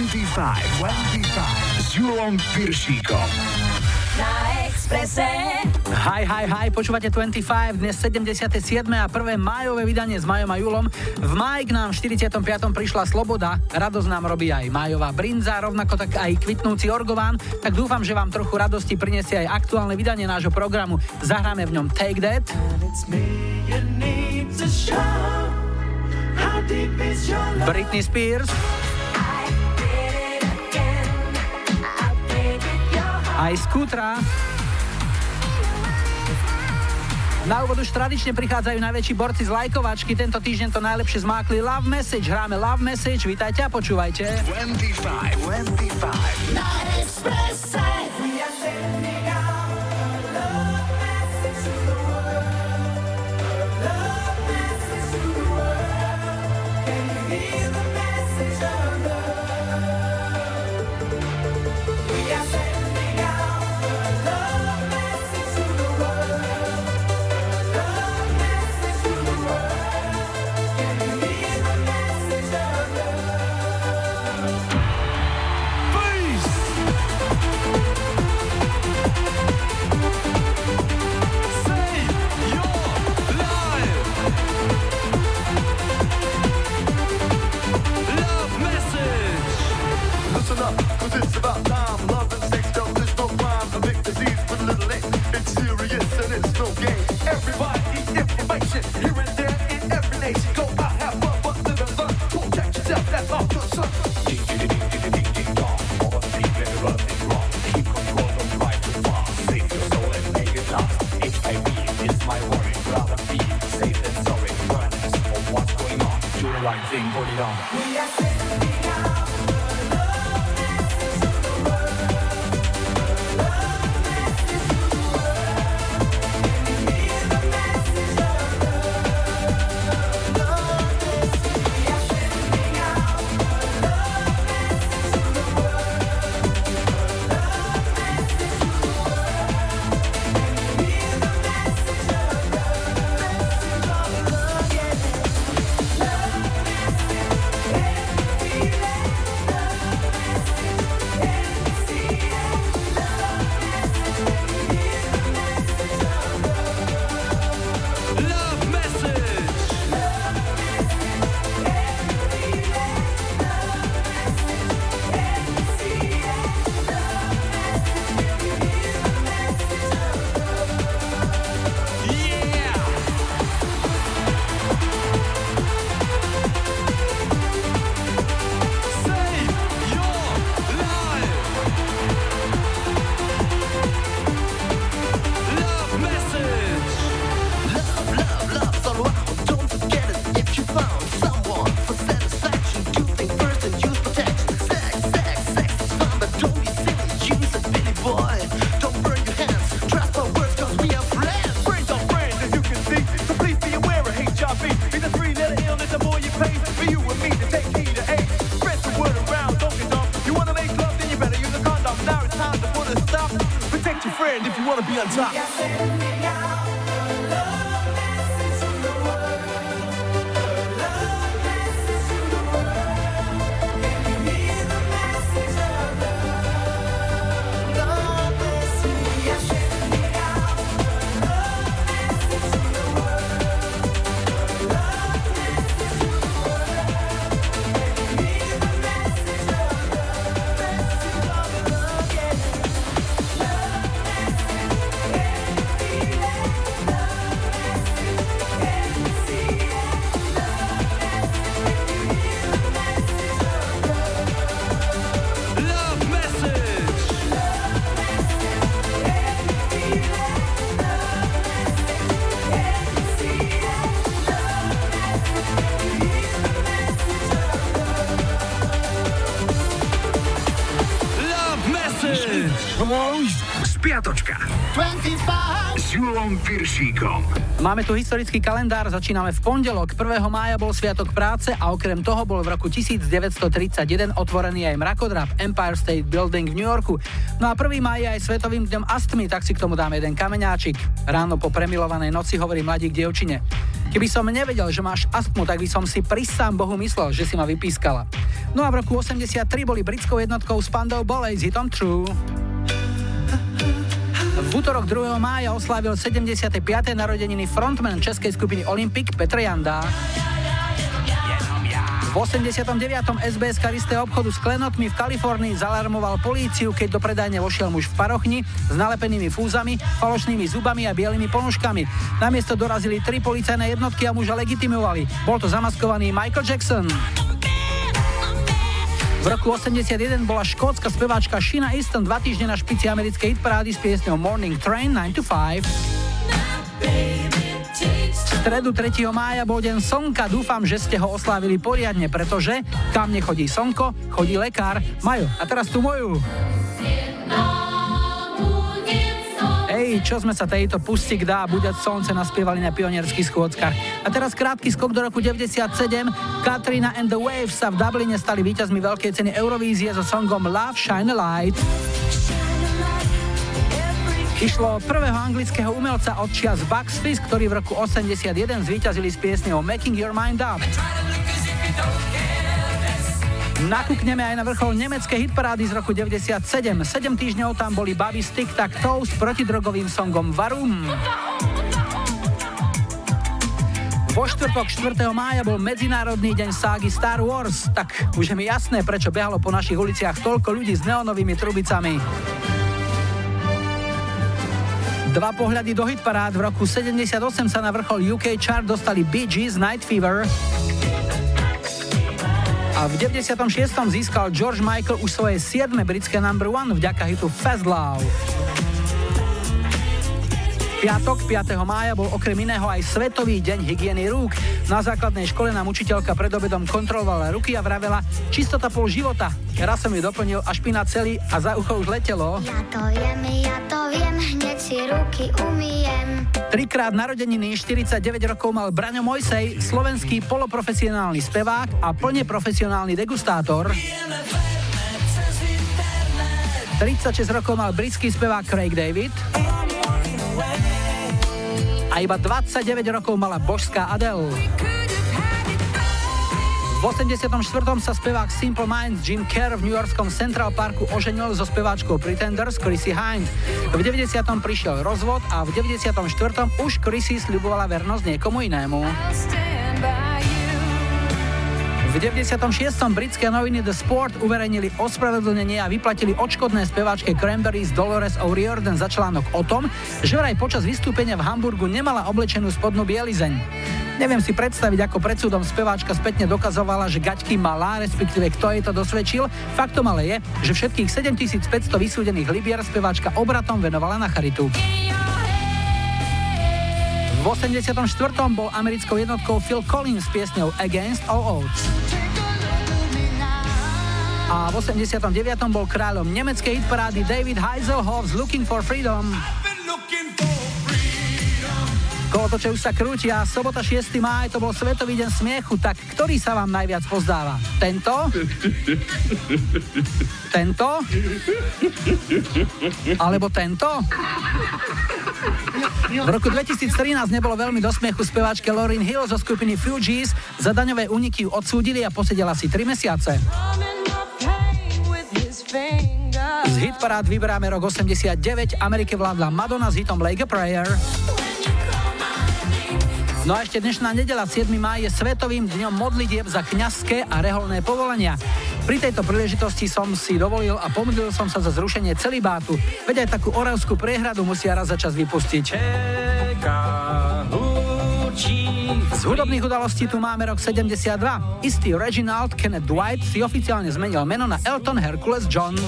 25, 25 s Julom Piršíkom. Na Expresse. Hi, hi, hi, počúvate 25, dnes 77. a prvé májové vydanie s Majom a Julom. V máji k nám v 45. prišla Sloboda, radosť nám robí aj májová brinza, rovnako tak aj kvitnúci orgován, tak dúfam, že vám trochu radosti prinesie aj aktuálne vydanie nášho programu. Zahráme v ňom Take That. Britney Spears. Aj Skutra. Na úvod už tradične prichádzajú najväčší borci z lajkovačky. Tento týždeň to najlepšie zmákli Love Message. Hráme Love Message. Vítajte a počúvajte. 25, 25. Piršíkom. Máme tu historický kalendár, začíname v pondelok. 1. mája bol Sviatok práce a okrem toho bol v roku 1931 otvorený aj mrakodrap Empire State Building v New Yorku. No a 1. máj je aj Svetovým dňom astmy, tak si k tomu dáme jeden kameňáčik. Ráno po premilovanej noci hovorí mladík dievčine. Keby som nevedel, že máš astmu, tak by som si pri sám Bohu myslel, že si ma vypískala. No a v roku 83 boli britskou jednotkou Spandau Ballet s hitom True. V útorok 2. mája oslávil 75. narodeniny frontman českej skupiny Olympic Petr Janda. V 89. SBS karisté obchodu s klenotmi v Kalifornii zalarmoval políciu, keď do predajne vošiel muž v parochni s nalepenými fúzami, falošnými zubami a bielými ponožkami. Na miesto dorazili tri policajné jednotky a muža legitimovali. Bol to zamaskovaný Michael Jackson. V roku 81 bola škótska speváčka Shina Easton dva týždne na špici americkej hitparády s piesňou Morning Train 9 to 5. V stredu 3. mája bol deň slnka, dúfam, že ste ho oslávili poriadne, pretože kam nechodí slnko, chodí lekár. Majo, a teraz tu moju. Čo sme sa tejto pustik dá buďať slnce naspievali na pionierských schôdzkach. A teraz krátky skok do roku 97. Katrina and the Waves sa v Dubline stali víťazmi veľkej ceny Eurovízie so songom Love Shine a Light. Išlo prvého anglického umelca od čias Bucks Fizz, ktorí v roku 81 zvíťazili s piesňou Making Your Mind Up. Nakúkneme aj na vrchol nemeckej hitparády z roku 97. 7 týždňov tam boli Baby Stick Tak Toe s protidrogovým songom Varum. Vo štvrtok 4. mája bol Medzinárodný deň ságy Star Wars, tak už je mi jasné, prečo behalo po našich uliciach toľko ľudí s neonovými trubicami. Dva pohľady do hitparád. V roku 78 sa na vrchol UK chart dostali Bee Gees Night Fever. A v 96. získal George Michael už svoje 7. britské number one vďaka hitu Fast Love. Piatok 5. mája bol okrem iného aj Svetový deň hygieny rúk. Na základnej škole nám učiteľka pred obedom kontrolovala ruky a vravela čistota pol života. Raz som ju doplnil a špina celý a za ucho už letelo. Ja to viem, ja to viem, hneď si ruky umiem. Trikrát narodeniny 49 rokov mal Braňo Mojsej, slovenský poloprofesionálny spevák a plne profesionálny degustátor. 36 rokov mal britský spevák Craig David. A iba 29 rokov mala božská Adele. V 84. sa spevák Simple Minds Jim Kerr v New Yorkskom Central Parku oženil so speváčkou Pretenders Chrissy Hind. V 90. prišiel rozvod a v 94. už Chrissy sľubovala vernosť niekomu inému. V 96. britské noviny The Sport uverejnili ospravedlnenie a vyplatili odškodné speváčke Cranberries Dolores O'Riordan za článok o tom, že vraj počas vystúpenia v Hamburgu nemala oblečenú spodnú bielizeň. Neviem si predstaviť, ako pred súdom speváčka spätne dokazovala, že gaťky malá, respektíve kto jej to dosvedčil. Faktom ale je, že všetkých 7500 vysúdených libier speváčka obratom venovala na charitu. V 84. bol americkou jednotkou Phil Collins s piesňou Against All Odds. A v 89. bol kráľom nemeckej hitparády David Heiselhoff s Looking for Freedom. Kolotoče už sa krútia, sobota 6. máj to bol Svetový deň smiechu, tak ktorý sa vám najviac pozdáva? Tento? Tento? Alebo tento? V roku 2013 nebolo veľmi do smiechu speváčke Lauryn Hill zo skupiny Fugees. Za daňové úniky ju odsúdili a posedela si 3 mesiace. Z hitparád vyberáme rok 89. Amerike vládla Madonna s hitom Like a Prayer. No a ešte dnešná nedela 7. máj je svetovým dňom modlitieb za kňazské a reholné povolenia. Pri tejto príležitosti som si dovolil a pomodlil som sa za zrušenie celibátu. Veď aj takú oravskú priehradu musia raz za čas vypustiť. Z hudobných udalostí tu máme rok 72. Istý Reginald Kenneth Dwight si oficiálne zmenil meno na Elton Hercules John.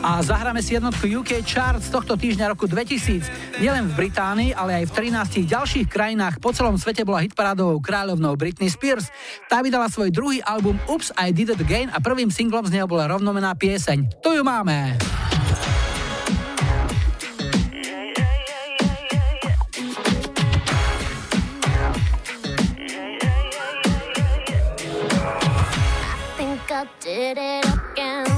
A zahráme si jednotku UK Chart z tohto týždňa roku 2000. Nielen v Británii, ale aj v 13 ďalších krajinách po celom svete bola hitparádovou kráľovnou Britney Spears. Tá vydala svoj druhý album Oops, I Did It Again a prvým singlom z neho bola rovnomená pieseň. Tu ju máme. did it again.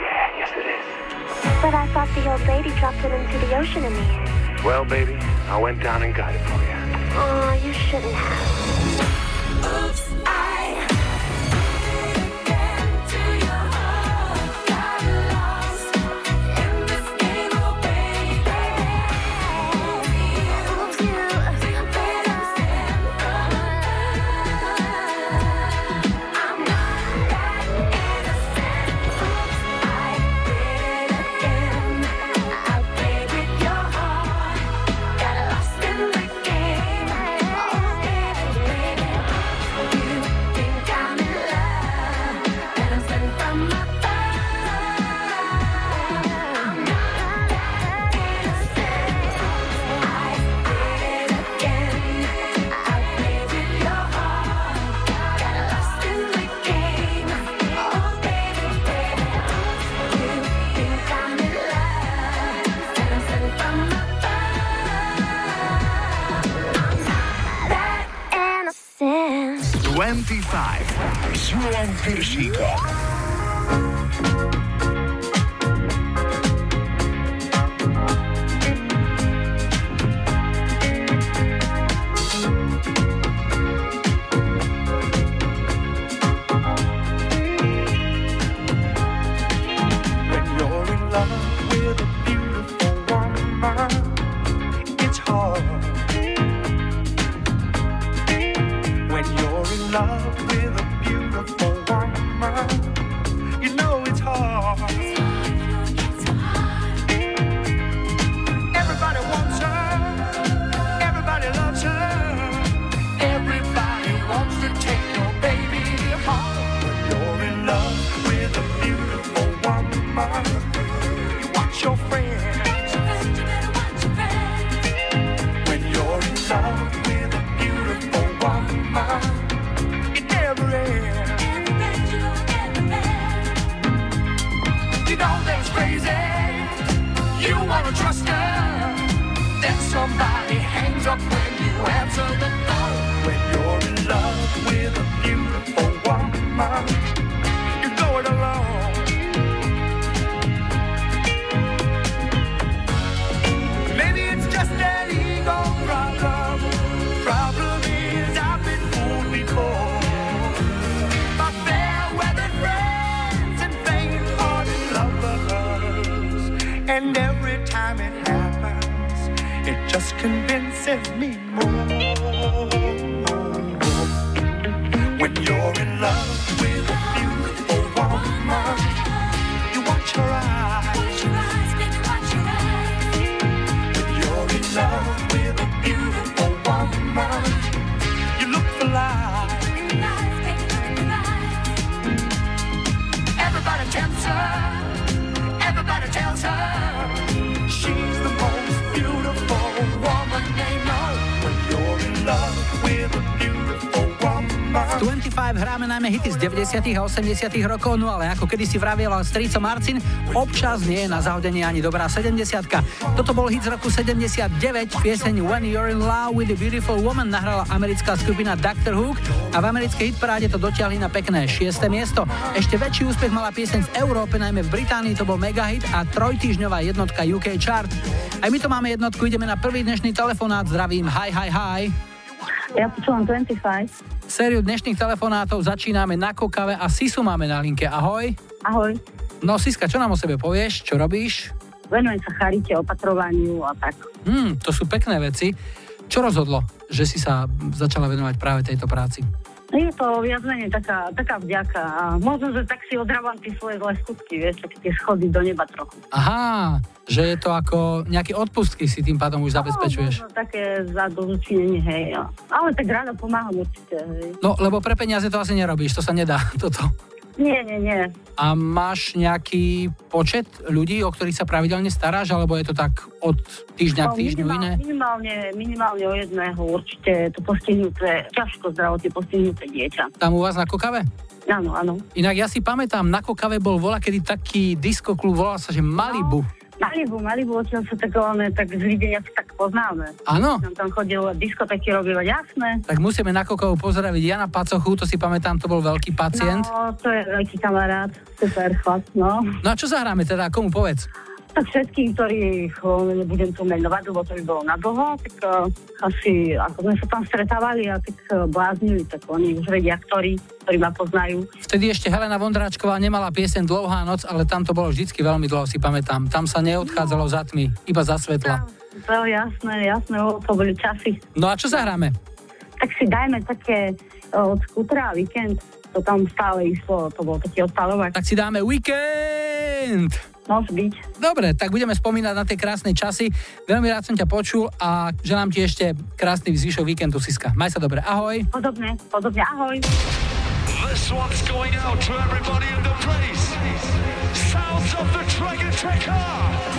Yeah, yes it is. But I thought the old lady dropped it into the ocean in the air. Well, baby, I went down and got it for you. Aw, oh, you shouldn't have. 70. a 80. rokov, no ale ako kedysi vravieval strico Marcin, občas nie je na zahodenie ani dobrá 70. Toto bol hit z roku 79, pieseň When You're in Love with a Beautiful Woman nahrala americká skupina Dr. Hook a v americkej hitparáde to dotiahli na pekné 6. miesto. Ešte väčší úspech mala pieseň v Európe, najmä v Británii to bol megahit a trojtýžňová jednotka UK Chart. Aj my to máme jednotku, ideme na prvý dnešný telefonát. Zdravím, hi, hi, hi. Ja počúvam 25. Sériu dnešných telefonátov začíname na kokave a Sisu máme na linke. Ahoj. Ahoj. No Siska, čo nám o sebe povieš? Čo robíš? Venujem sa charite, opatrovaniu a tak. Hmm, to sú pekné veci. Čo rozhodlo, že si sa začala venovať práve tejto práci? Je to viac menej taká, taká vďaka a možno, že tak si odrávam tie svoje zlé skutky, vieš, také tie schody do neba trochu. Aha, že je to ako nejaké odpustky si tým pádom už zabezpečuješ. No, také zadozučinenie, hej. a- Ale tak rada pomáham určite, hej. No, lebo pre peniaze to asi nerobíš, to sa nedá, toto. Nie, nie, nie. A máš nejaký počet ľudí, o ktorých sa pravidelne staráš, alebo je to tak od týždňa k No, týždňu minimál- iné? Minimálne, minimálne o jedného určite to postihnuté, ťažko zdravotne postihnuté dieťa. Tam u vás na Kokave? Áno, áno. Inak ja si pamätám, na Kokave bol vola, kedy taký diskoklub volal sa, že Malibu. Malibu, Malibu, odtiaľ sa tak, z videnia tak poznáme. Áno. Tam, tam chodil diskotéky robievať, jasné. Tak musíme na Kokovu pozdraviť Jana Pacochu, to si pamätám, to bol veľký pacient. No, to je veľký kamarát, super chlap, no. No a čo zahráme teda, komu povedz? Tak všetkým, ktorých o, nebudem tu menovať, lebo to by bolo na dlho, tak uh, asi, ako sme sa tam stretávali a tak uh, bláznili, tak oni už vedia, ktorí, ktorí ma poznajú. Vtedy ešte Helena Vondráčková nemala piesen Dlouhá noc, ale tam to bolo vždycky veľmi dlho, si pamätám. Tam sa neodchádzalo za tmy, iba za svetla. To jasné, jasné, o, to boli časy. No a čo zahráme? Tak si dajme také od skútra víkend, to tam stále išlo, to bol taký odpalovák. Tak si dáme Weekend! Môže byť. Dobre, tak budeme spomínať na tie krásne časy. Veľmi rád som ťa počul a želám ti ešte krásny zvyšok víkendu, Siska. Maj sa dobre, ahoj. Podobne, podobne, ahoj. This one's going out to everybody in the place. Sounds of the Dragon Checker.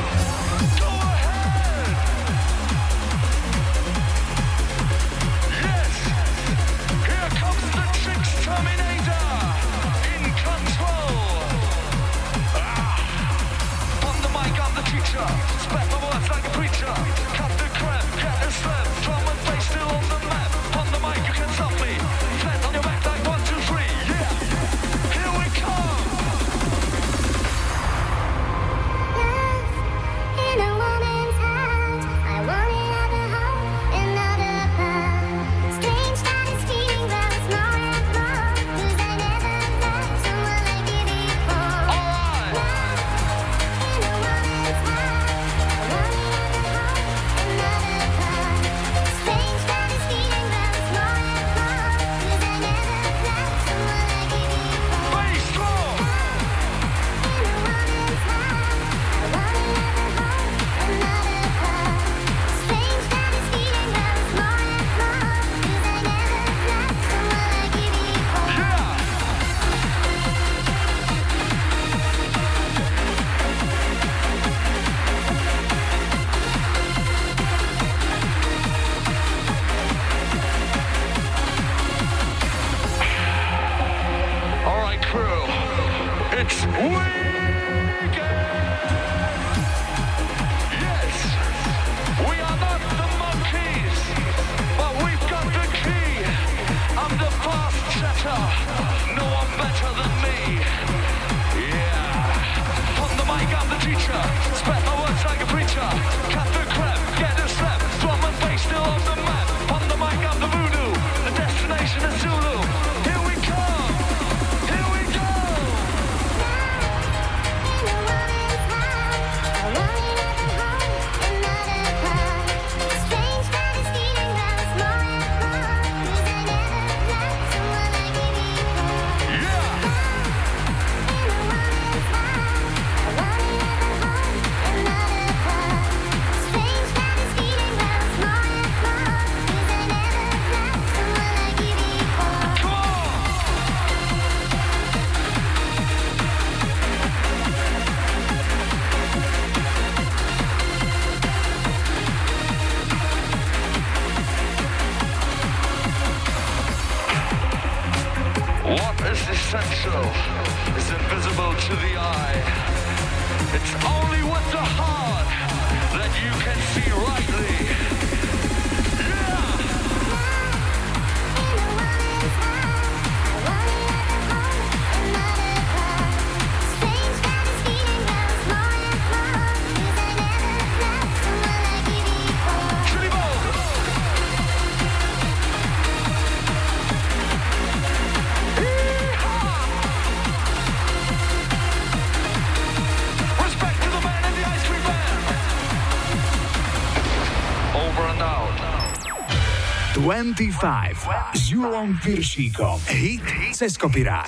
25 s Julom Piršíkom. Hit cez kopirát.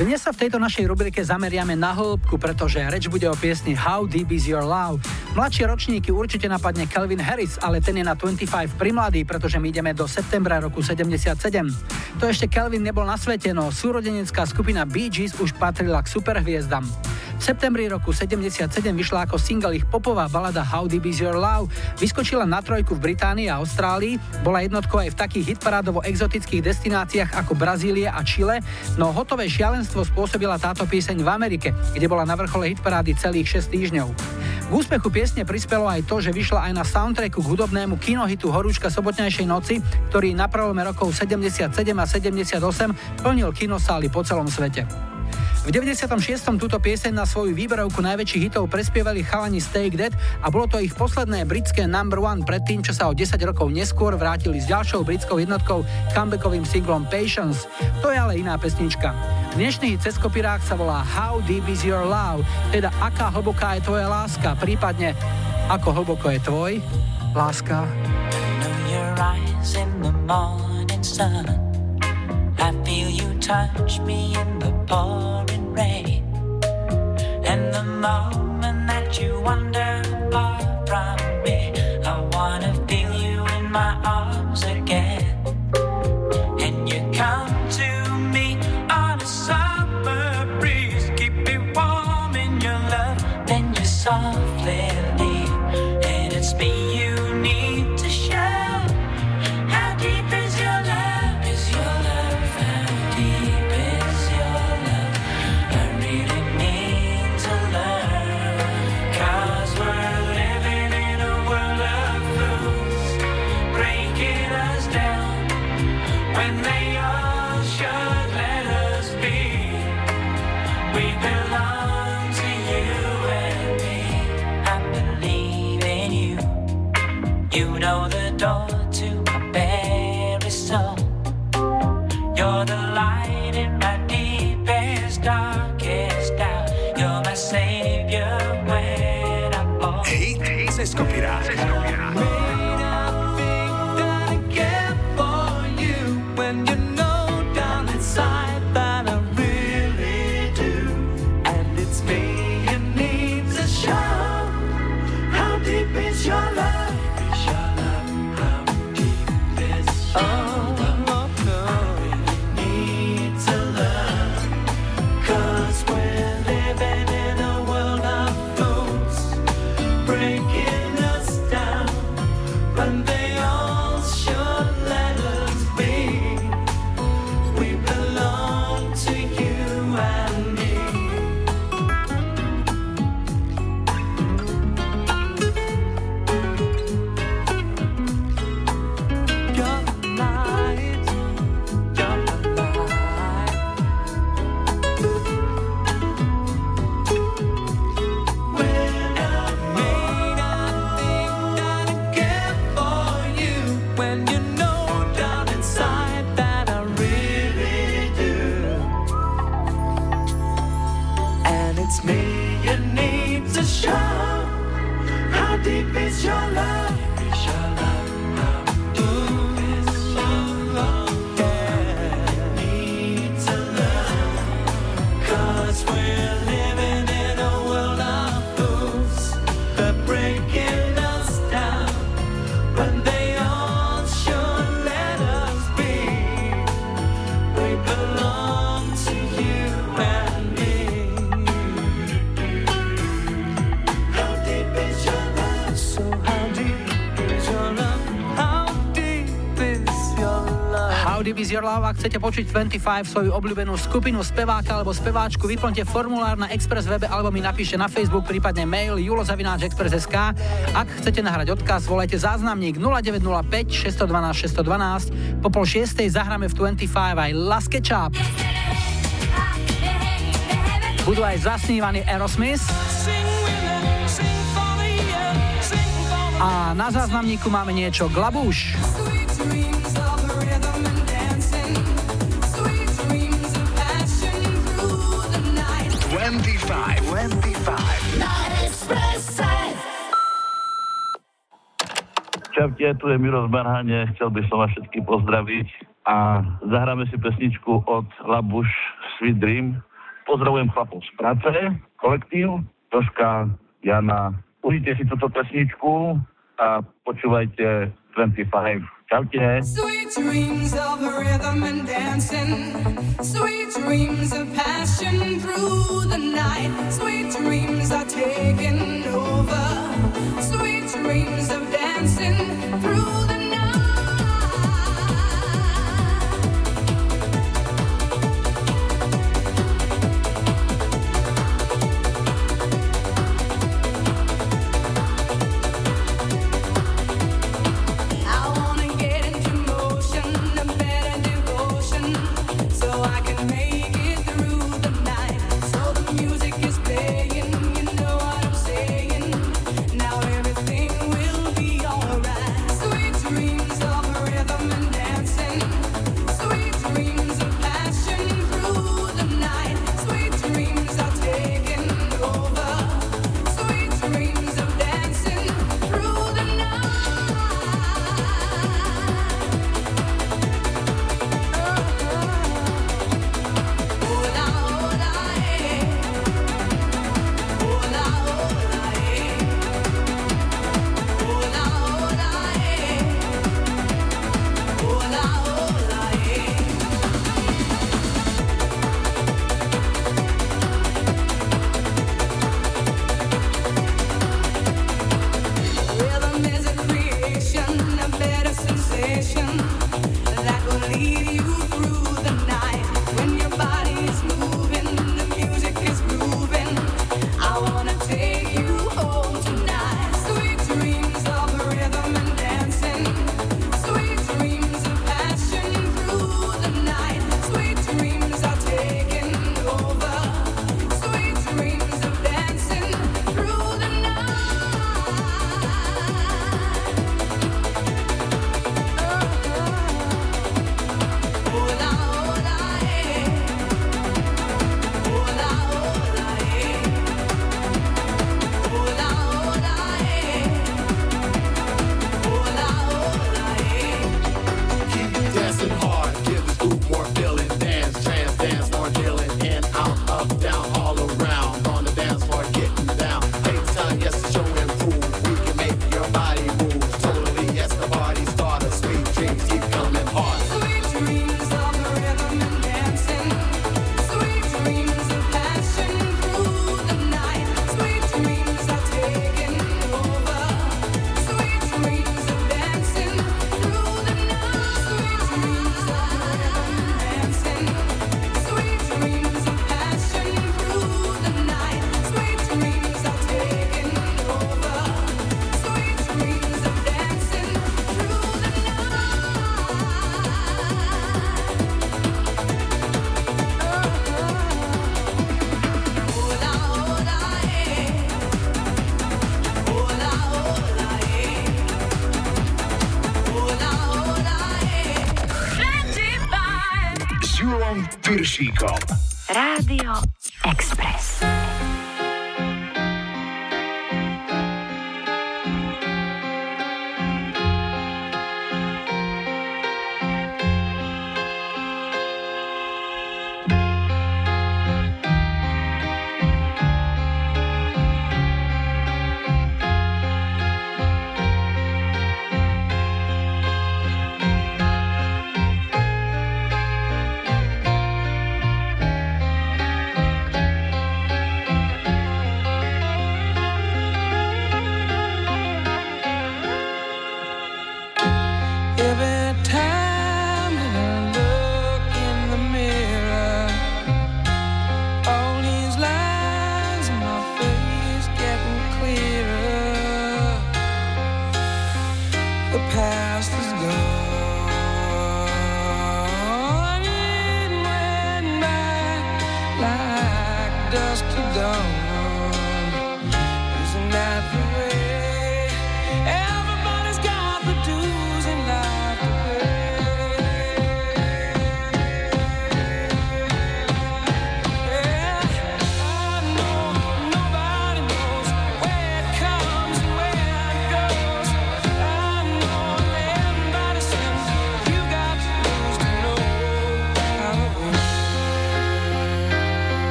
Dnes sa v tejto našej rubrike zameriame na hĺbku, pretože reč bude o piesni How Deep Is Your Love. Mladšie ročníky určite napadne Calvin Harris, ale ten je na 25 primladý, pretože my ideme do septembra roku 77. To ešte Calvin nebol na svete, no súrodenecká skupina Bee Gees už patrila k superhviezdam. V septembri roku 77 vyšla ako single ich popová balada How Deep Is Your Love, vyskočila na trojku v Británii a Austrálii, bola jednotkou aj v takých hitparádovo exotických destináciách ako Brazília a Chile, no hotové šialenstvo spôsobila táto pieseň v Amerike, kde bola na vrchole hitparády celých 6 týždňov. K úspechu piesne prispelo aj to, že vyšla aj na soundtracku k hudobnému kinohitu Horúčka sobotnejšej noci, ktorý na prelome rokov 77 a 78 plnil kinosály po celom svete. V 96. túto pieseň na svoju výberovku najväčších hitov prespievali chalani Stake Dead a bolo to ich posledné britské number one predtým, čo sa o 10 rokov neskôr vrátili s ďalšou britskou jednotkou comebackovým singlom Patience. To je ale iná pesnička. Dnešný hit cez kopirák sa volá How Deep Is Your Love, teda aká hlboká je tvoja láska, prípadne ako hlboko je tvoj láska. know your eyes in the morning sun. I feel you touch me in the pouring rain. And the moment that you wander You're the light in my chcete počuť 25, svoju obľúbenú skupinu, speváka alebo speváčku, vyplňte formulár na Express webe alebo mi napíšte na Facebook, prípadne mail julozavináčexpress.sk. Ak chcete nahrať odkaz, volajte záznamník 0905 612 612. Po pol šiestej zahráme v 25 aj Last Ketchup. Budú aj zasnívaní Aerosmith. A na záznamníku máme niečo Glabuš. ahojte, tu je Miro z Barhane, chcel by som vás všetky pozdraviť a zahráme si pesničku od Labuš Sweet Dream. Pozdravujem chlapov z práce, kolektív, Joška, Jana. Užite si túto pesničku a počúvajte 25. Čaute. Sweet dreams of rhythm and dancing Sweet dreams of passion through the night Sweet dreams are taking over dreams of dancing through Kováčíkom. Rádio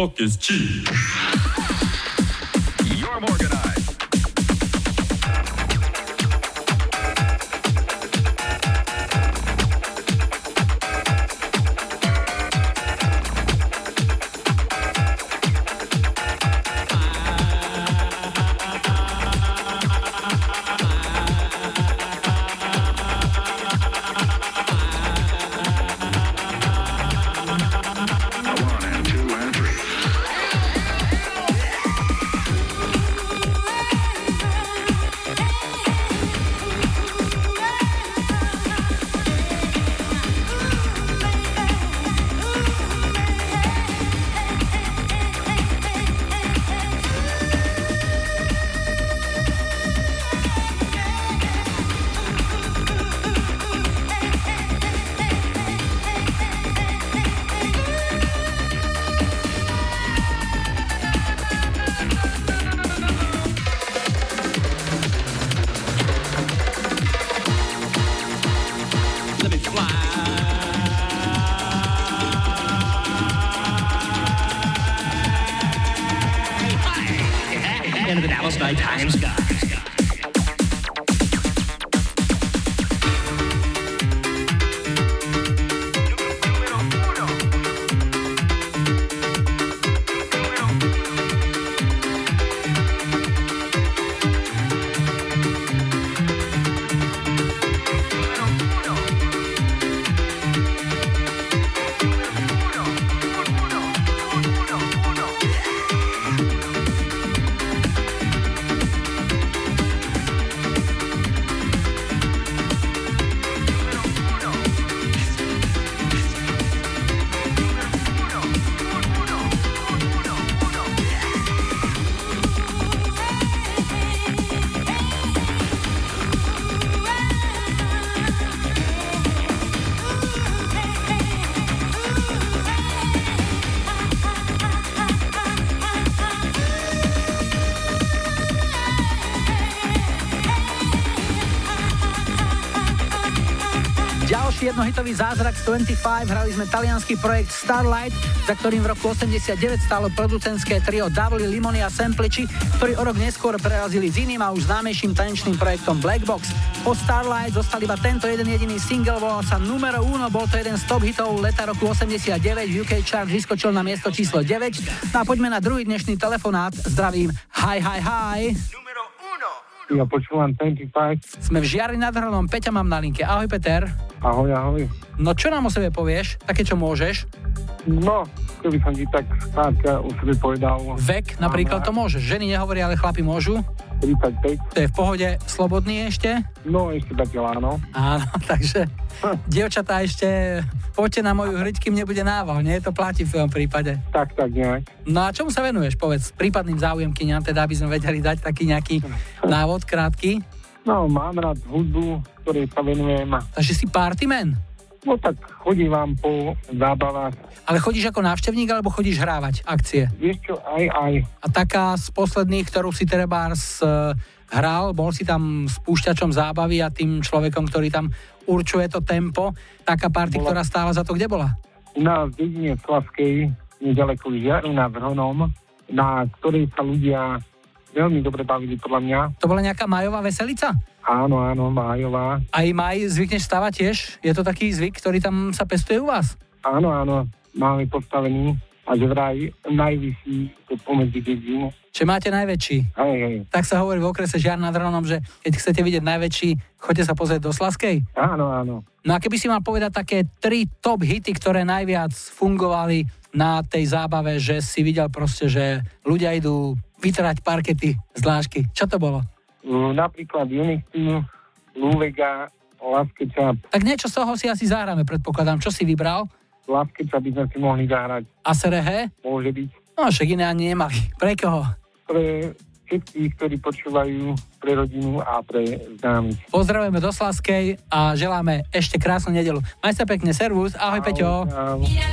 Talk is cheap. by Time Sky. Jednohitový zázrak z 25 hrali sme talianský projekt Starlight, za ktorým v roku 89 stálo producentské trio Davli, Limoni a Sempliči, ktorí o rok neskôr prerazili s iným a už známejším tanečným projektom Black Box. Po Starlight zostal iba tento jeden jediný single, volal sa Numero Uno, bol to jeden z top hitov leta roku 89, v UK chart vyskočil na miesto číslo 9. No a poďme na druhý dnešný telefonát. Zdravím, hi, hi, hi. Ja počúvam 25. Sme v Žiari nad Hronom, Peťa mám na linke. Ahoj Peter. Ahoj, ahoj. No čo nám o sebe povieš? Také, čo môžeš? No, keby som ti tak skrátka o sebe povedal. Vek napríklad to môžeš. Ženy nehovoria, ale chlapi môžu. 35. To je v pohode slobodný ešte? No, ešte zatiaľ áno. Áno, takže dievčatá ešte poďte na moju hriď, kým nebude nával, nie? To platí v tom prípade. Tak, tak nejak. No a čomu sa venuješ, povedz, prípadným záujemkyňam, teda aby sme vedeli dať taký nejaký návod krátky. No, mám rád hudbu, ktorej sa venujem. Takže si partyman? No tak chodím vám po zábavách. Ale chodíš ako návštevník, alebo chodíš hrávať akcie? Vieš čo, aj, aj. A taká z posledných, ktorú si trebárs uh, hral, bol si tam spúšťačom zábavy a tým človekom, ktorý tam určuje to tempo. Taká party, Bola. ktorá stála za to, kde bola? Na dedine Slavskej, nedaleko Žiaru nad Hronom, na ktorej sa ľudia veľmi dobre bavili podľa mňa. To bola nejaká majová veselica? Áno, áno, Májová. Aj maj zvykneš stavať tiež? Je to taký zvyk, ktorý tam sa pestuje u vás? Áno, áno, máme postavený a že vraj najvyšší pomedzi dedín. Čiže máte najväčší? Hej, hej. Tak sa hovorí v okrese Žiar nad Hronom, že keď chcete vidieť najväčší, choďte sa pozrieť do Slaskej. Áno, áno. No a keby si mal povedať také tri top hity, ktoré najviac fungovali na tej zábave, že si videl proste, že ľudia idú vytrať parkety z dlášky. Čo to bolo? Mm, Napríklad Unity, Luvega, Láske Čap. Tak niečo z toho si asi zahráme, predpokladám. Čo si vybral? Láske Čap by sme si mohli zahrať. A Serehe? Môže byť. No však iné ani nemali. Pre koho? Pre všetkých, ktorí počúvajú pre rodinu a pre známych. Pozdravujeme do Slaskej a želáme ešte krásnu nedelu. Maj sa pekne, servus, ahoj Peťo. Mira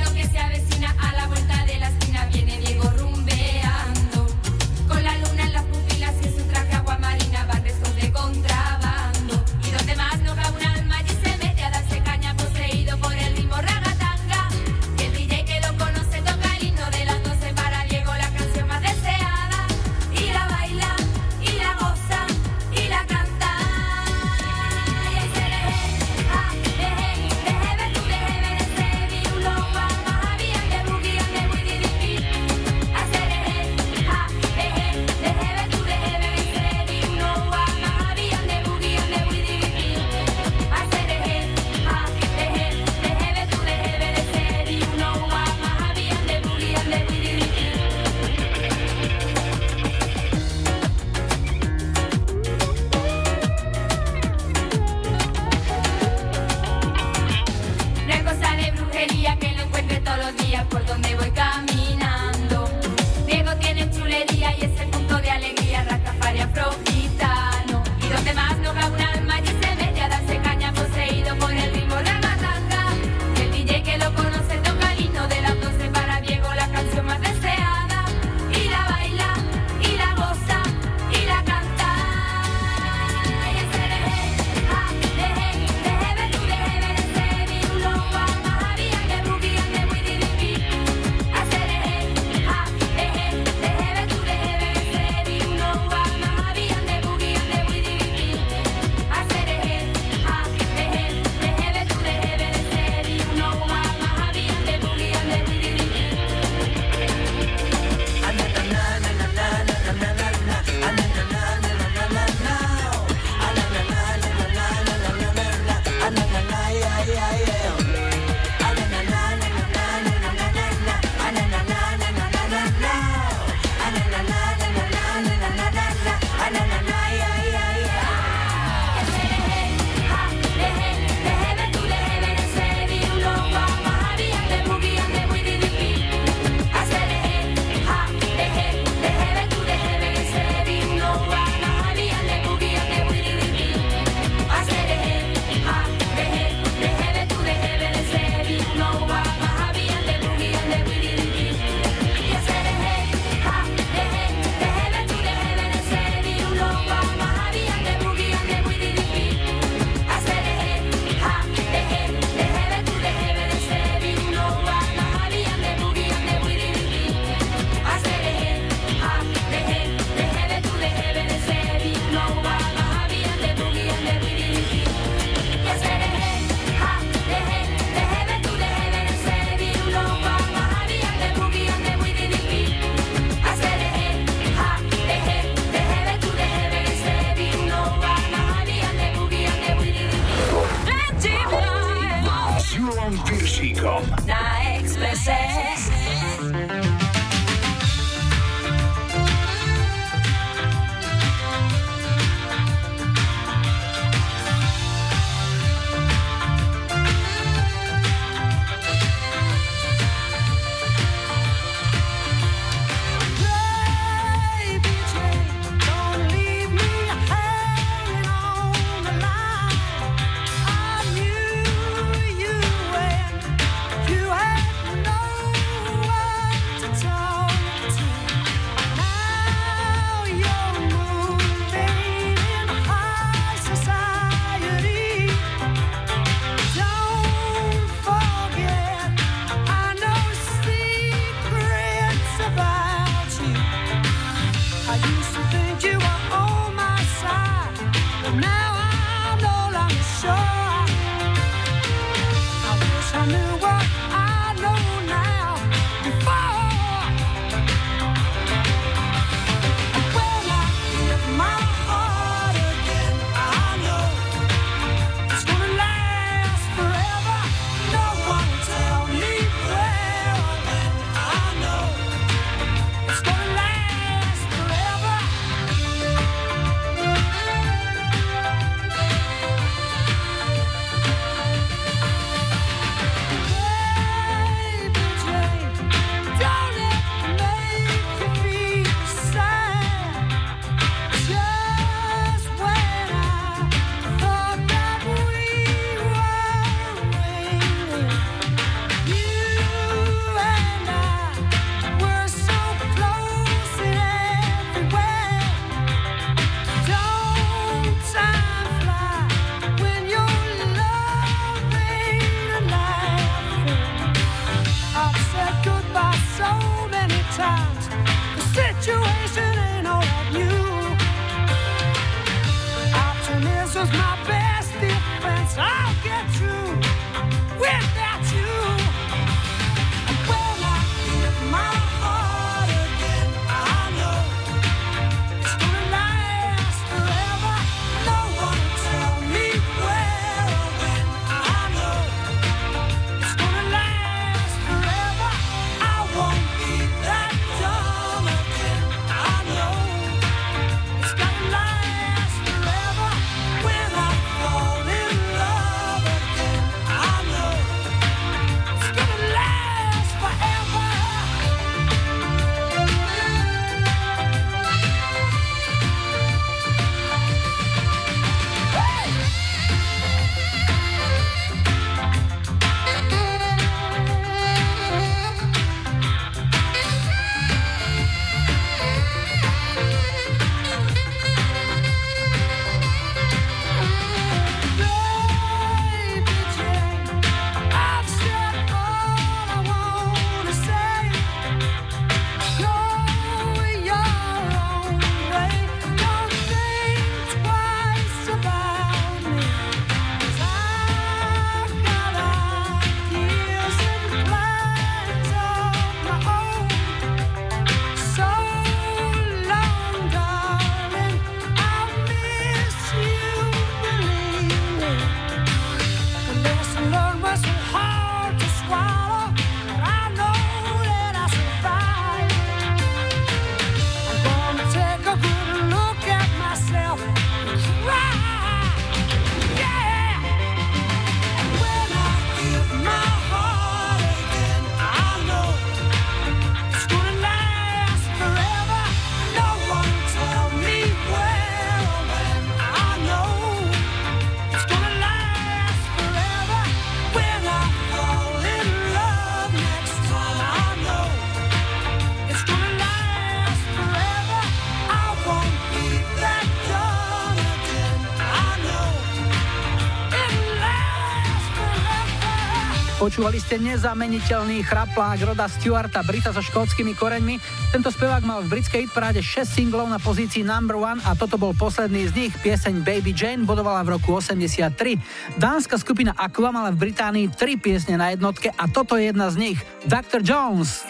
Počúvali ste nezameniteľný chraplák Roda Stewarta, Brita so škótskymi koreňmi. Tento spevák mal v britskej hitparáde 6 singlov na pozícii number one a toto bol posledný z nich. Pieseň Baby Jane bodovala v roku 83. Dánska skupina Aqua mala v Británii 3 piesne na jednotke a toto je jedna z nich. Dr. Jones.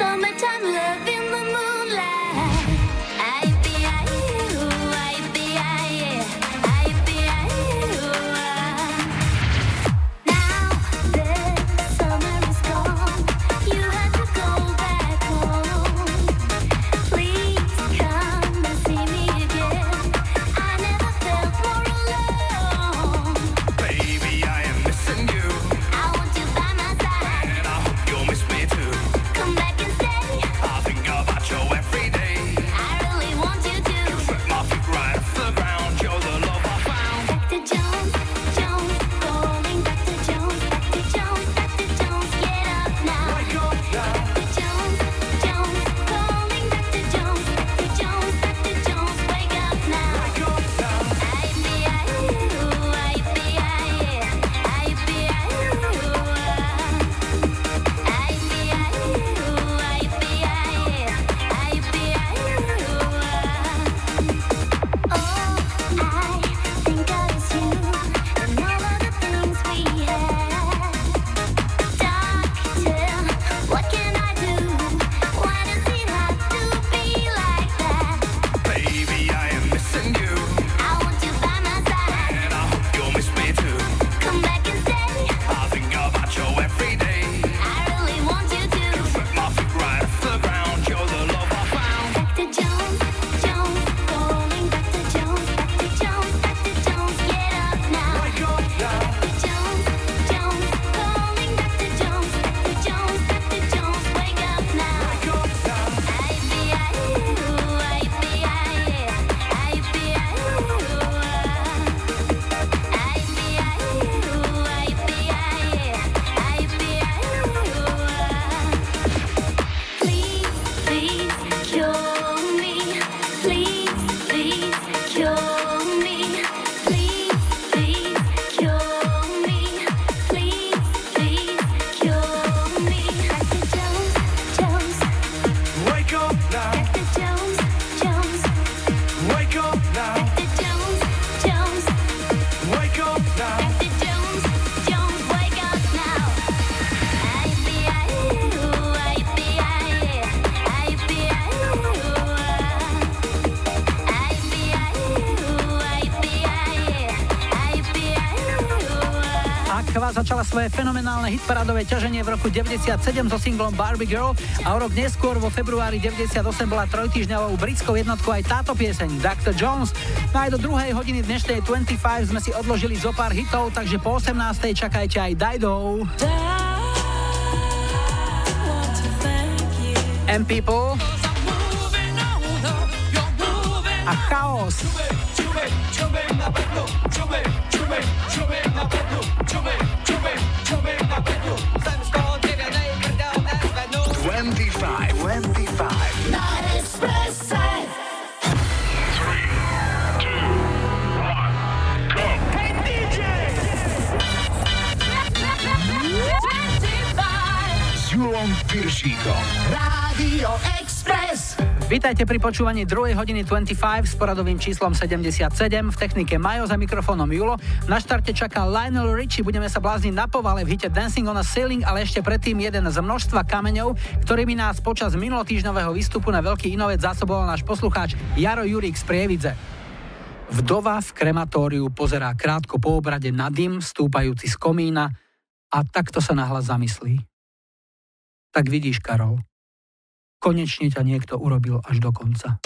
Summertime love in the moon. light. Hitparádové ťaženie v roku 97 so singlom Barbie Girl a o rok neskôr vo februári 98 bola trojtýždňovou britskou jednotkou aj táto pieseň Dr. Jones. No aj do druhej hodiny dnešnej 25 sme si odložili zo pár hitov, takže po 18. čakajte aj Dido. M People a Chaos. Vítajte pri počúvaní 2. hodiny 25 s poradovým číslom 77 v technike Majo za mikrofónom Julo. Na štarte čaká Lionel Richie, budeme sa blázniť na povale v hite Dancing on a Ceiling, ale ešte predtým jeden z množstva kameňov, ktorými nás počas minulotýždňového výstupu na Veľký Inovec zásoboval náš poslucháč Jaro Jurík z Prievidze. Vdova v krematóriu pozerá krátko po obrade na dym, stúpajúci z komína a takto sa nahlas zamyslí. Tak vidíš, Karol, konečne ťa niekto urobil až do konca.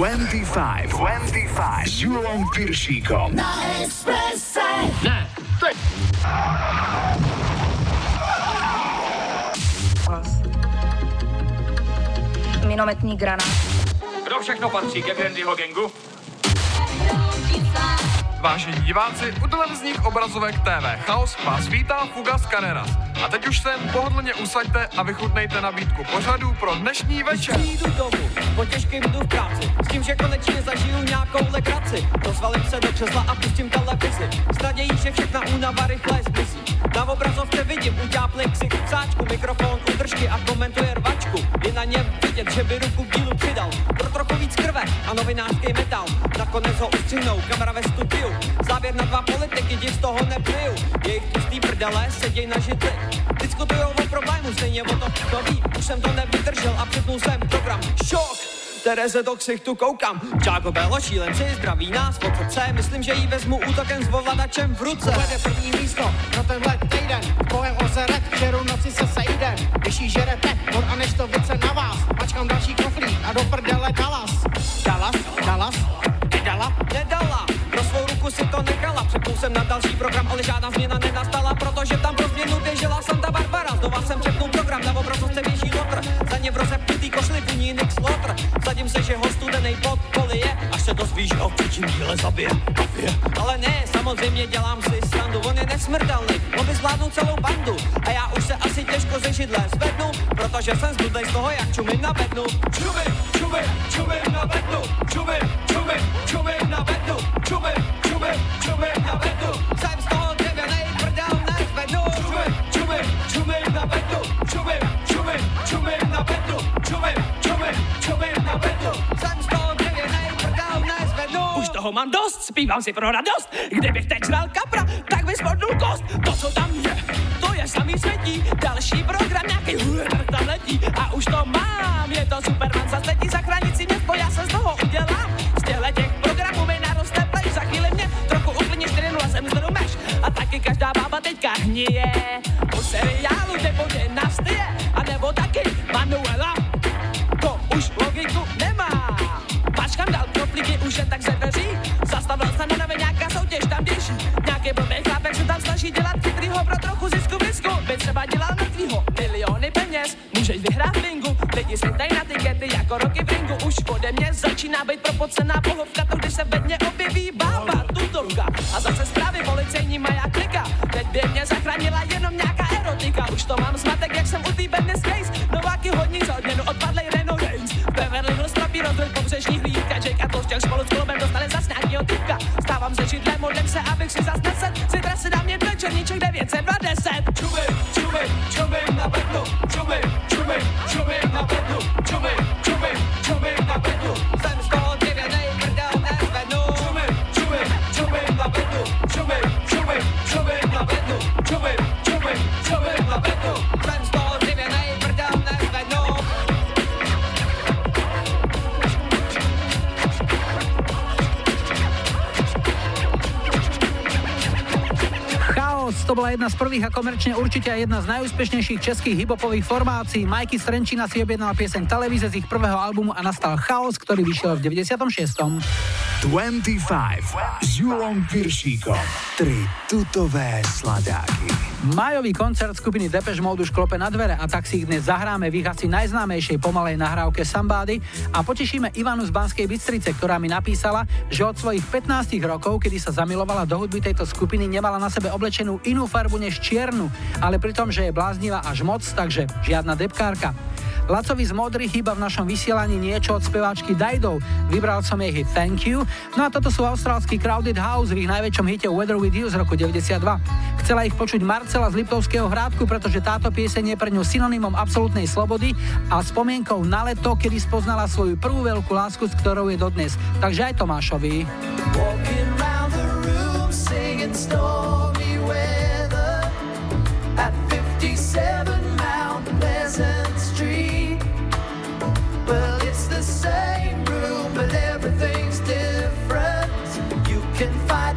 25. 25. S Julom Piršíkom. Na Expresse. Ne. Minometný granát. Kdo všechno patří ke Grandyho gangu? Vážení diváci, u televizních obrazovek TV Chaos vás vítá Fuga Scaneras. A teď už se jen pohodlně usaďte a vychutnejte nabídku pořadu pro dnešní večer. Přijdu domů, po těžkém jdu v práci, s tím, že konečně zažiju nějakou legraci. Rozvalím se do křesla a pustím televizi, s nadějí, že všechna únava rychle zmizí. Na obrazovce vidím utápli ksich v sáčku, mikrofon, udržky a komentuje rvačku. Je na něm vidět, že by ruku k dílu přidal, pro trochu víc krve a novinářský metal. Nakonec ho ustřihnou, kamera ve studiu, záběr na dva politiky, div z toho nepliju. Jejich pustý prdele seděj na židli, diskutujou o problému, stejně o to, to ví. Už jsem to nevydržel a připnul jsem program. Šok! Tereze do ksichtu koukám. Čáko Bélo, šílenci, zdraví nás od srdce. Myslím, že jí vezmu útokem s ovladačem v ruce. Vede první místo pro tenhle týden. Kolem ozeret, kterou noci se sejdem. Když jí žerete, mor a než to vice na vás. Mačkám další koflík a do prdele Dallas. Dallas, Dallas, nedala, Nedala, ruku si to nechala. Přepnul jsem na další program, ale žádná změna nenastala, protože tam pro změnu běžela Santa Barbara. Znova jsem přepnul program, na obrazovce běží lotr. Za ně v rozepnutý košli funí Nick Slotr. Sadím se, že ho studenej pod polije, až se dozví, že ho v příčím díle zabije. Ale ne, samozřejmě dělám si srandu, on je nesmrtelný, on by zvládnul celou bandu. A já už se asi těžko ze židle zvednu, protože jsem zbludlej z toho, jak čumím na bednu. Čumím, čumím, čumím na bednu, čumím čumím na čumím na bednu, čumím, čumím, čumím na bednu, čumím, čumím, čumím na bednu. Jsem z toho dřevěnej prdel nezvednu. Už toho mám dost, zpívám si pro radost. Kdybych teď žral kapra, tak by spodnul kost. To, co tam je, to je samý světí. Další program, nějaký huletar tam letí. A už to mám, je to Superman, zasedí zachránit si město, já se z toho udělám. Z těchto těch taky každá bába teďka hníje. U seriálu nebo dynastie, a nebo taky Manuela. To už logiku nemá. Pačkám dal knoflíky už jen tak ze dveří. Zastavil se na nebe nějaká soutěž, tam běží. Nějaký blbý chlápek se tam snaží dělat chytrýho pro trochu zisku v risku. By třeba dělal mrtvýho miliony peněz. Můžeš vyhrát v ringu, lidi si dají na tikety jako roky v ringu. Už ode mě začíná být propocená pohovka, to když se ve mně objeví bába, by mě zachránila jenom nějaká erotika. Už to mám zmatek, jak jsem u té Business Case. Nováky hodní za odměnu odpadlej Renault Range. Beverly Hills papír rozbil pobřežní hlídka. Jake a chtěl spolu s klubem dostali zas nějakýho typka. Stávám se židlem, modlím se, abych si zas nesed. Zítra si dám jeden černíček 920. jedna z prvých a komerčne určite aj jedna z najúspešnejších českých hibopových formácií. Majky Strenčina si objednal pieseň televíze z ich prvého albumu a nastal Chaos, ktorý vyšiel v 96. 25 s Julom Piršíkom. Tri tutové sladáky. Majový koncert skupiny Depeche Mode už klope na dvere a tak si ich dnes zahráme v ich asi najznámejšej pomalej nahrávke Somebody a potešíme Ivanu z Banskej Bystrice, ktorá mi napísala, že od svojich 15 rokov, kedy sa zamilovala do hudby tejto skupiny, nemala na sebe oblečenú inú farbu než čiernu, ale pritom, že je bláznivá až moc, takže žiadna depkárka. Lacovi z Modry chýba v našom vysielaní niečo od speváčky Dido. Vybral som jej hit Thank You. No a toto sú austrálsky Crowded House v ich najväčšom hite Weather With You z roku 92. Chcela ich počuť Marcela z Liptovského hrádku, pretože táto pieseň je pre ňu synonymom absolútnej slobody a spomienkou na leto, kedy spoznala svoju prvú veľkú lásku, s ktorou je dodnes. Takže aj Tomášovi. Stormy weather at 57 Mount Pleasant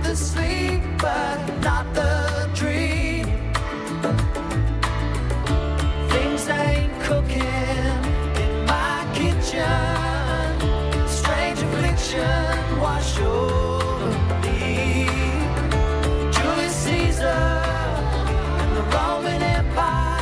the sleep, but not the dream. Things ain't cooking in my kitchen. Strange affliction wash over me. Julius Caesar and the Roman Empire.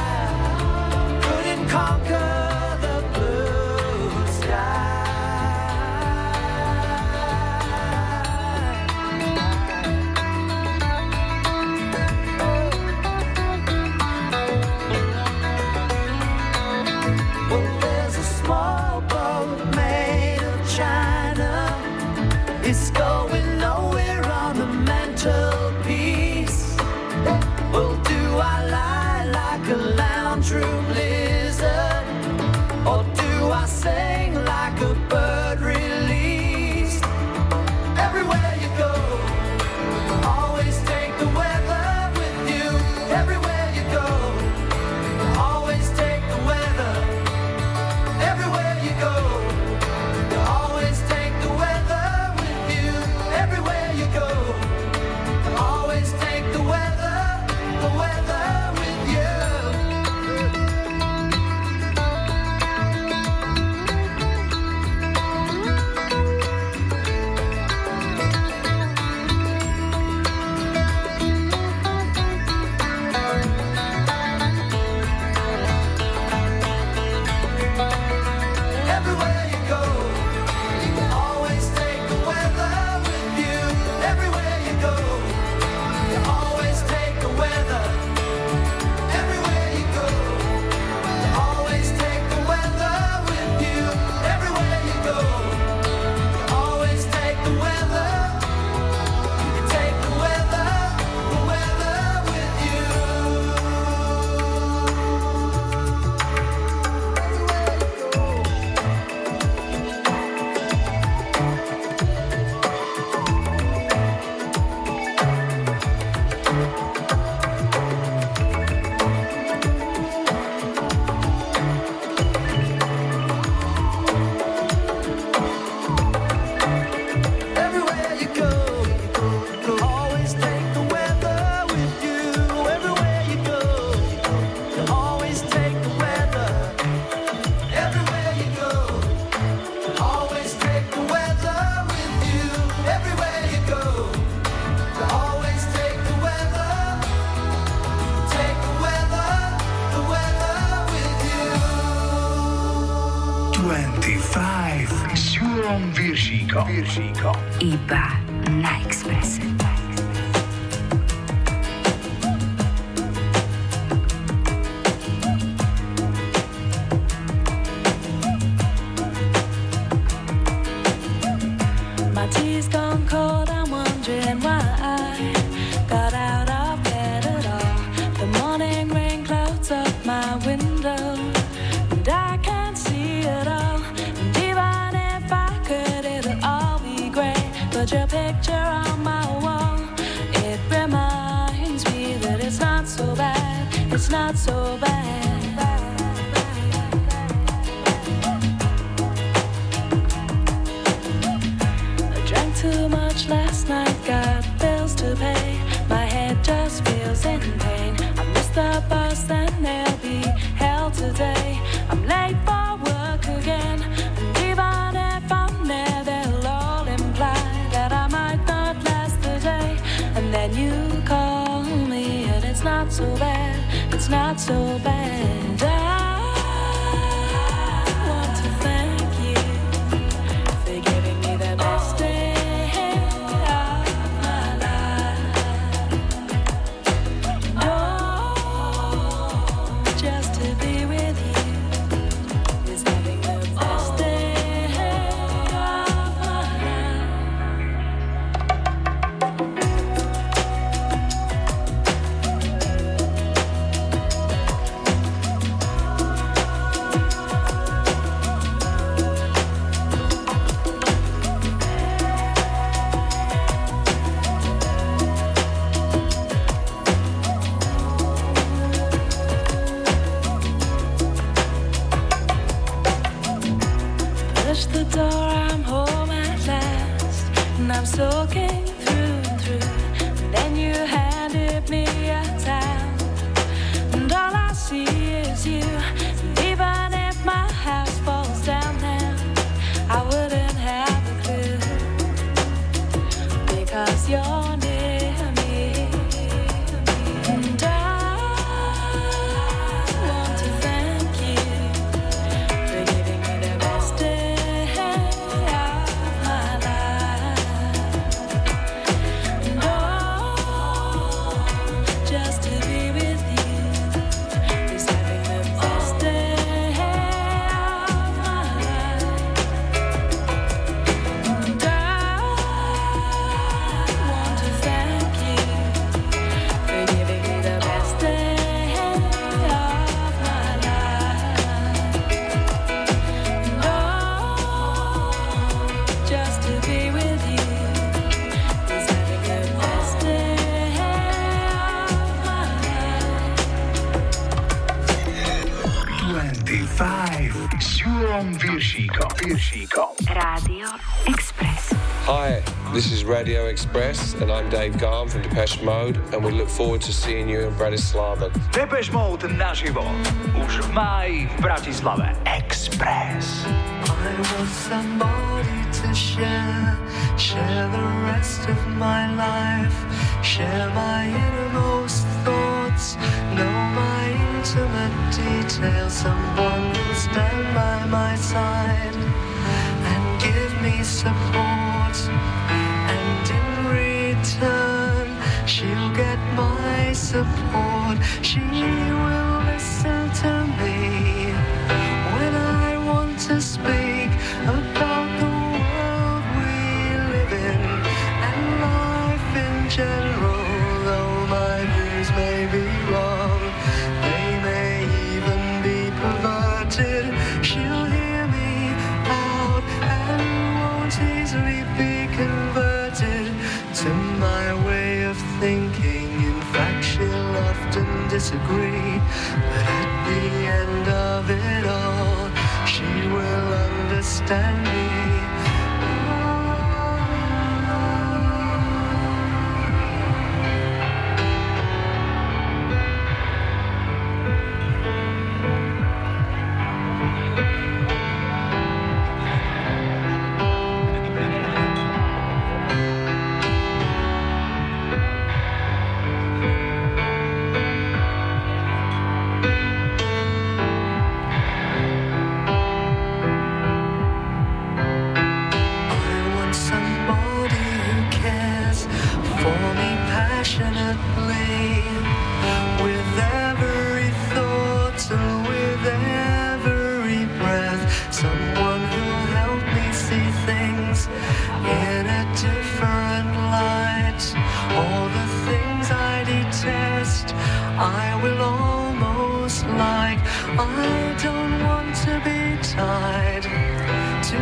you. Express, and I'm Dave Garm from Depeche Mode, and we look forward to seeing you in Bratislava. Depeche Mode na żywo już w maj Bratislave Express. I was somebody to share, share the rest of my life, share my innermost thoughts, know my intimate details, someone will stand by my side and give me support. She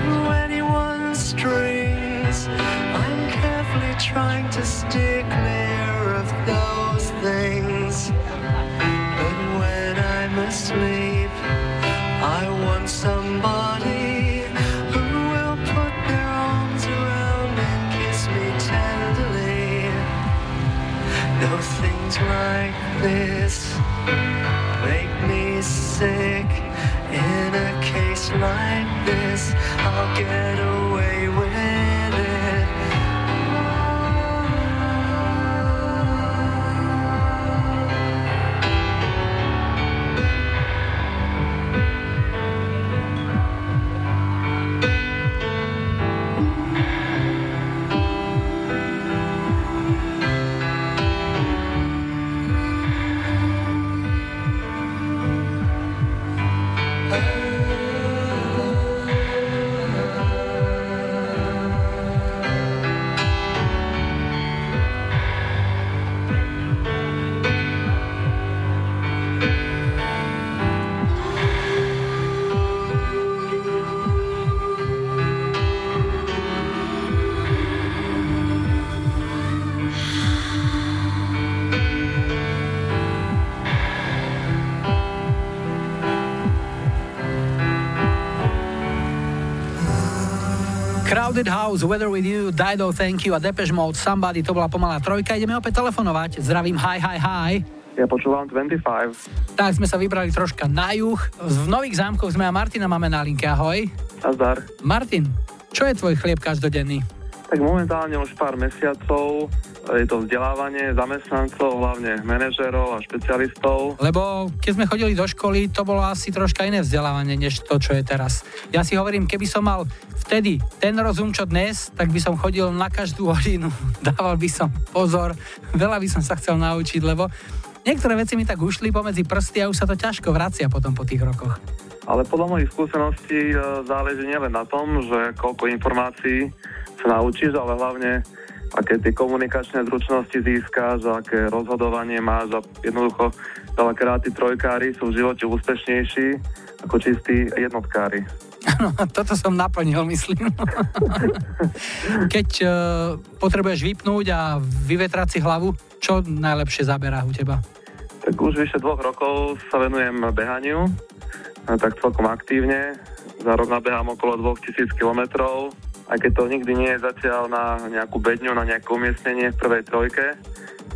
to anyone's. I'm carefully trying to clear of those things. But when I'm asleep, I want somebody who will put their arms around and kiss me tenderly. No things like this make me sick. This, I'll get away Crowded House, Weather With You, Dido, Thank You a Depeche Mode, Somebody, to bola pomalá trojka. Ideme opäť telefonovať. Zdravím, hi, hi, hi. Ja počúvam 25. Tak sme sa vybrali troška na juh. V Nových zámkoch sme a Martina máme na linke. Ahoj. Nazdar. Martin, čo je tvoj chlieb každodenný? Tak momentálne už pár mesiacov je to vzdelávanie zamestnancov, hlavne manažérov a špecialistov. Lebo keď sme chodili do školy, to bolo asi troška iné vzdelávanie, než to, čo je teraz. Ja si hovorím, keby som mal vtedy ten rozum, čo dnes, tak by som chodil na každú hodinu, dával by som pozor, veľa by som sa chcel naučiť, lebo niektoré veci mi tak ušli pomedzi prsty a už sa to ťažko vracia potom po tých rokoch. Ale podľa mojich skúseností e, záleží nielen na tom, že koľko informácií sa naučíš, ale hlavne aké tie komunikačné zručnosti získáš, aké rozhodovanie máš a jednoducho veľakrát tí trojkári sú v živote úspešnejší ako čistí jednotkári. Áno, toto som naplnil, myslím. Keď uh, potrebuješ vypnúť a vyvetrať si hlavu, čo najlepšie zaberá u teba? Tak už vyše dvoch rokov sa venujem behaniu, tak celkom aktívne. Za rok nabehám okolo 2000 kilometrov, aj keď to nikdy nie je zatiaľ na nejakú bedňu, na nejaké umiestnenie v prvej trojke,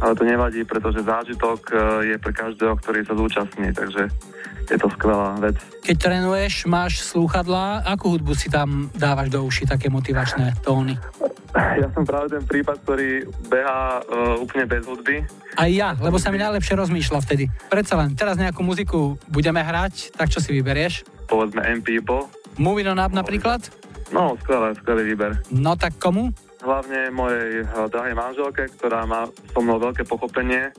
ale to nevadí, pretože zážitok e, je pre každého, ktorý sa zúčastní, takže je to skvelá vec. Keď trénuješ, máš slúchadlá, akú hudbu si tam dávaš do uši, také motivačné tóny? Ja som práve ten prípad, ktorý behá uh, úplne bez hudby. Aj ja, lebo sa mi najlepšie rozmýšľa vtedy. Predsa len, teraz nejakú muziku budeme hrať, tak čo si vyberieš? Povedzme M People. Moving on up napríklad? No, skvelé, skvelý výber. No tak komu? Hlavne mojej eh, drahej manželke, ktorá má so mnou veľké pochopenie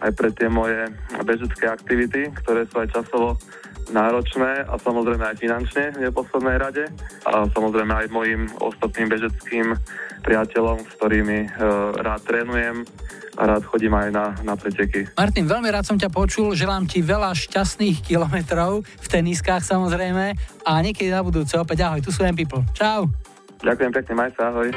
aj pre tie moje bežecké aktivity, ktoré sú aj časovo náročné a samozrejme aj finančne v neposlednej rade a samozrejme aj mojim ostatným bežeckým priateľom, s ktorými e, rád trénujem a rád chodím aj na, na preteky. Martin, veľmi rád som ťa počul, želám ti veľa šťastných kilometrov v teniskách samozrejme a niekedy na budúce opäť ahoj, tu sú M People. Čau. Ďakujem pekne, maj sa, ahoj.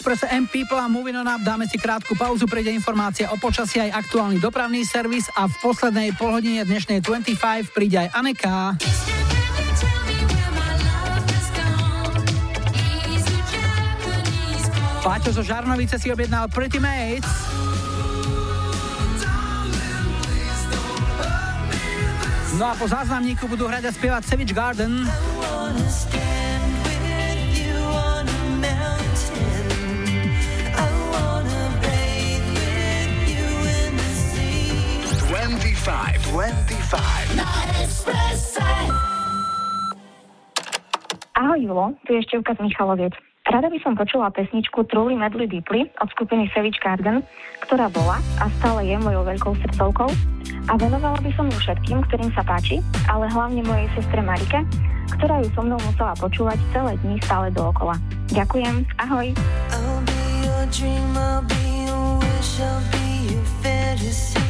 Na Expresse M People a Moving On Up dáme si krátku pauzu, prejde informácia o počasí aj aktuálny dopravný servis a v poslednej polhodine dnešnej 25 príde aj Aneka. Páťo zo Žarnovice si objednal Pretty Mates. No a po záznamníku budú hrať a spievať Savage Garden. Twenty-five, twenty-five. Ahoj Julo, tu je Števka z Michaloviec. Rada by som počula pesničku Truly Medley Deeply od skupiny Savage Garden, ktorá bola a stále je mojou veľkou srdcovkou a venovala by som ju všetkým, ktorým sa páči, ale hlavne mojej sestre Marike, ktorá ju so mnou musela počúvať celé dni stále dookola. Ďakujem, ahoj. I'll be your dream, I'll be your wish, I'll be your.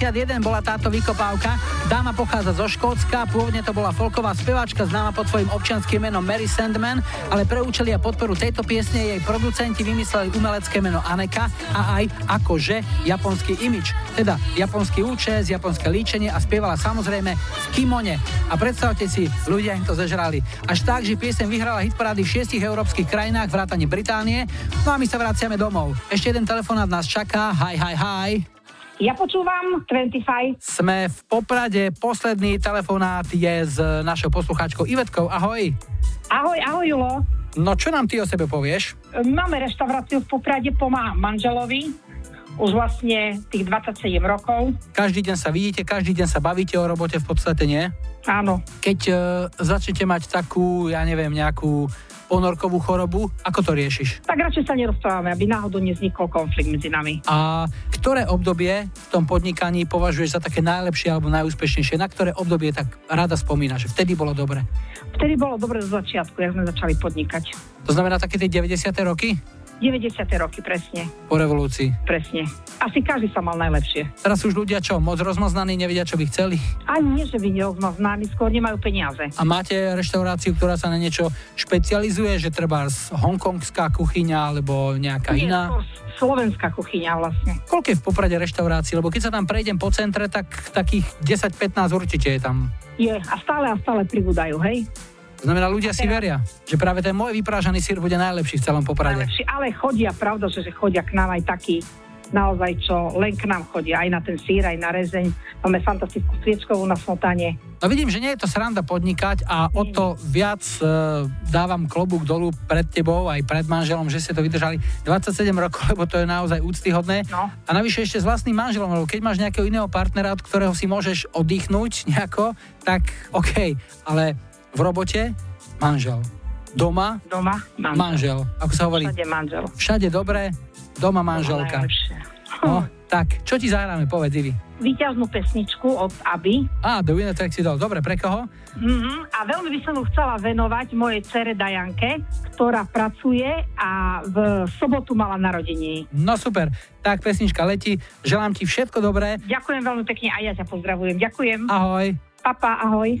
91 bola táto vykopávka. Dáma pochádza zo Škótska, pôvodne to bola folková speváčka známa pod svojim občianským menom Mary Sandman, ale pre účely a podporu tejto piesne jej producenti vymysleli umelecké meno Aneka a aj akože japonský imič. Teda japonský účes, japonské líčenie a spievala samozrejme v kimone. A predstavte si, ľudia im to zežrali. Až tak, že piesem vyhrala hit parády v šiestich európskych krajinách vrátane Británie. No a my sa vraciame domov. Ešte jeden telefonát nás čaká. Hi, hi, hi. Ja počúvam 25. Sme v Poprade, posledný telefonát je s našou poslucháčkou Ivetkou. Ahoj. Ahoj, ahoj Julo. No čo nám ty o sebe povieš? Máme reštauráciu v Poprade, pomáham manželovi. Už vlastne tých 27 rokov. Každý deň sa vidíte, každý deň sa bavíte o robote v podstate, nie? Áno. Keď uh, začnete mať takú, ja neviem, nejakú ponorkovú chorobu, ako to riešiš? Tak radšej sa nerozprávame, aby náhodou nevznikol konflikt medzi nami. A ktoré obdobie v tom podnikaní považuješ za také najlepšie alebo najúspešnejšie? Na ktoré obdobie tak rada spomínaš, že vtedy bolo dobre? Vtedy bolo dobre do začiatku, jak sme začali podnikať. To znamená také tie 90. roky? 90. roky, presne. Po revolúcii. Presne. Asi každý sa mal najlepšie. Teraz už ľudia čo, moc rozmaznaní, nevedia, čo by chceli? Ani nie, že by neozmaznáni, skôr nemajú peniaze. A máte reštauráciu, ktorá sa na niečo špecializuje, že treba hongkongská kuchyňa alebo nejaká Nie, iná? slovenská kuchyňa vlastne. Koľko je v Poprade reštaurácií? Lebo keď sa tam prejdem po centre, tak takých 10-15 určite je tam. Je a stále a stále pribúdajú, hej? To znamená, ľudia si veria, že práve ten môj vyprážaný sír bude najlepší v celom Poprade. Najlepšie, ale chodia, pravda, že, že chodia k nám aj takí, naozaj, čo len k nám chodia, aj na ten sír, aj na rezeň. Máme fantastickú sviečkovú na smotane. No vidím, že nie je to sranda podnikať a o to viac e, dávam klobúk dolu pred tebou aj pred manželom, že ste to vydržali 27 rokov, lebo to je naozaj úctyhodné. No. A navyše ešte s vlastným manželom, lebo keď máš nejakého iného partnera, od ktorého si môžeš oddychnúť nejako, tak OK, ale v robote manžel. Doma Doma manžel. manžel. Ako sa hovorí? Všade manžel. Všade dobre, doma manželka. No, tak, čo ti zahráme, povedz Ivi. Výťaznú pesničku od Aby. Á, The Winner Takes It All. Dobre, pre koho? Mm-hmm. A veľmi by som ju chcela venovať mojej cere Dajanke, ktorá pracuje a v sobotu mala narodenie. No super, tak pesnička letí. Želám ti všetko dobré. Ďakujem veľmi pekne a ja ťa pozdravujem. Ďakujem. Ahoj. Papa, ahoj.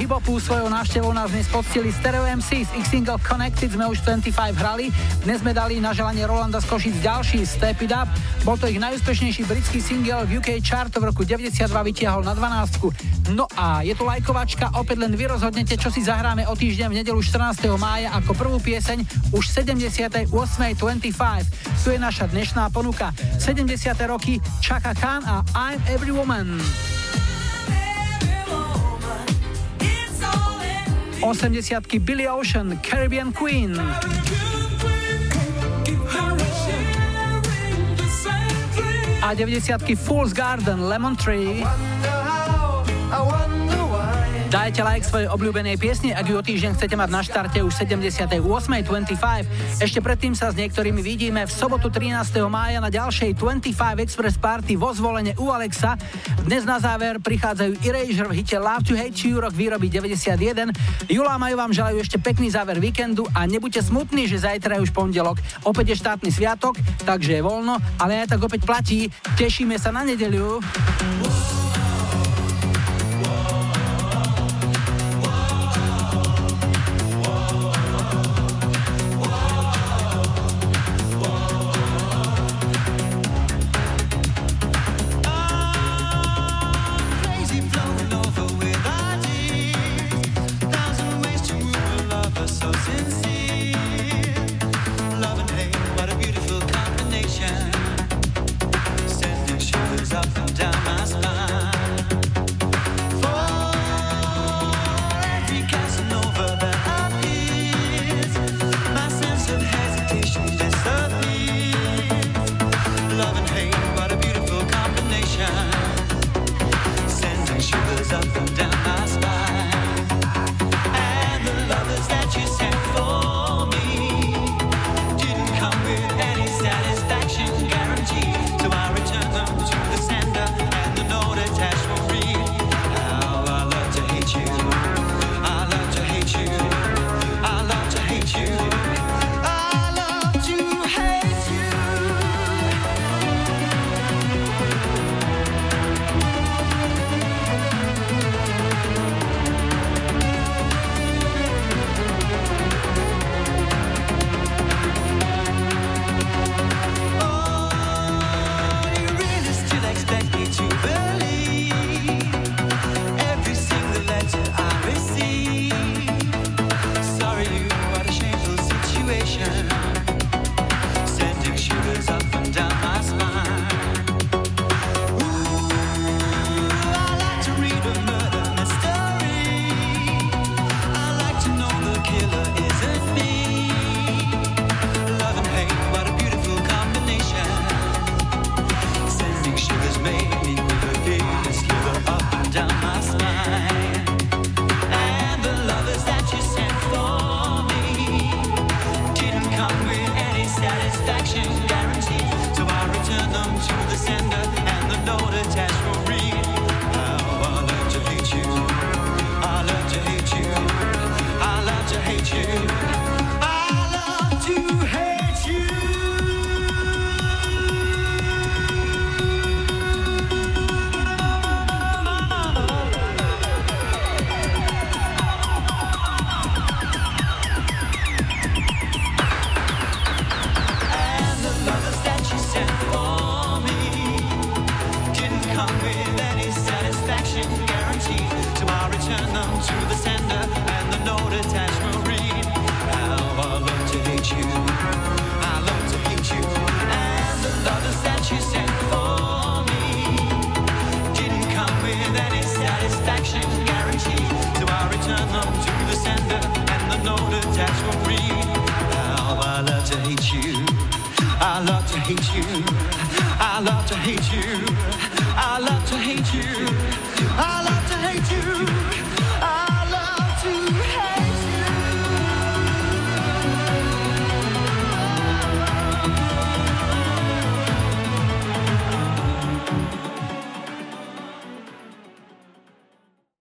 hibopu svojou návštevou nás dnes poctili Stereo MC z ich single Connected sme už 25 hrali. Dnes sme dali na želanie Rolanda z ďalší Step It Up. Bol to ich najúspešnejší britský single v UK chart v roku 92 vytiahol na 12. No a je tu lajkovačka, opäť len vy rozhodnete, čo si zahráme o týždeň v nedelu 14. mája ako prvú pieseň už 78.25. Tu je naša dnešná ponuka. 70. roky Chaka Khan a I'm Every Woman. 80 Billy Ocean, Caribbean Queen. A 90 Fool's Garden, Lemon Tree. Dajte like svojej obľúbenej piesni, ak ju o týždeň chcete mať na štarte už 78.25. Ešte predtým sa s niektorými vidíme v sobotu 13. mája na ďalšej 25 Express Party vo zvolenie u Alexa. Dnes na záver prichádzajú Erasure v hite Love to Hate You, rok výroby 91. Jula a Maju vám želajú ešte pekný záver víkendu a nebuďte smutní, že zajtra je už pondelok. Opäť je štátny sviatok, takže je voľno, ale aj tak opäť platí. Tešíme sa na nedeľu.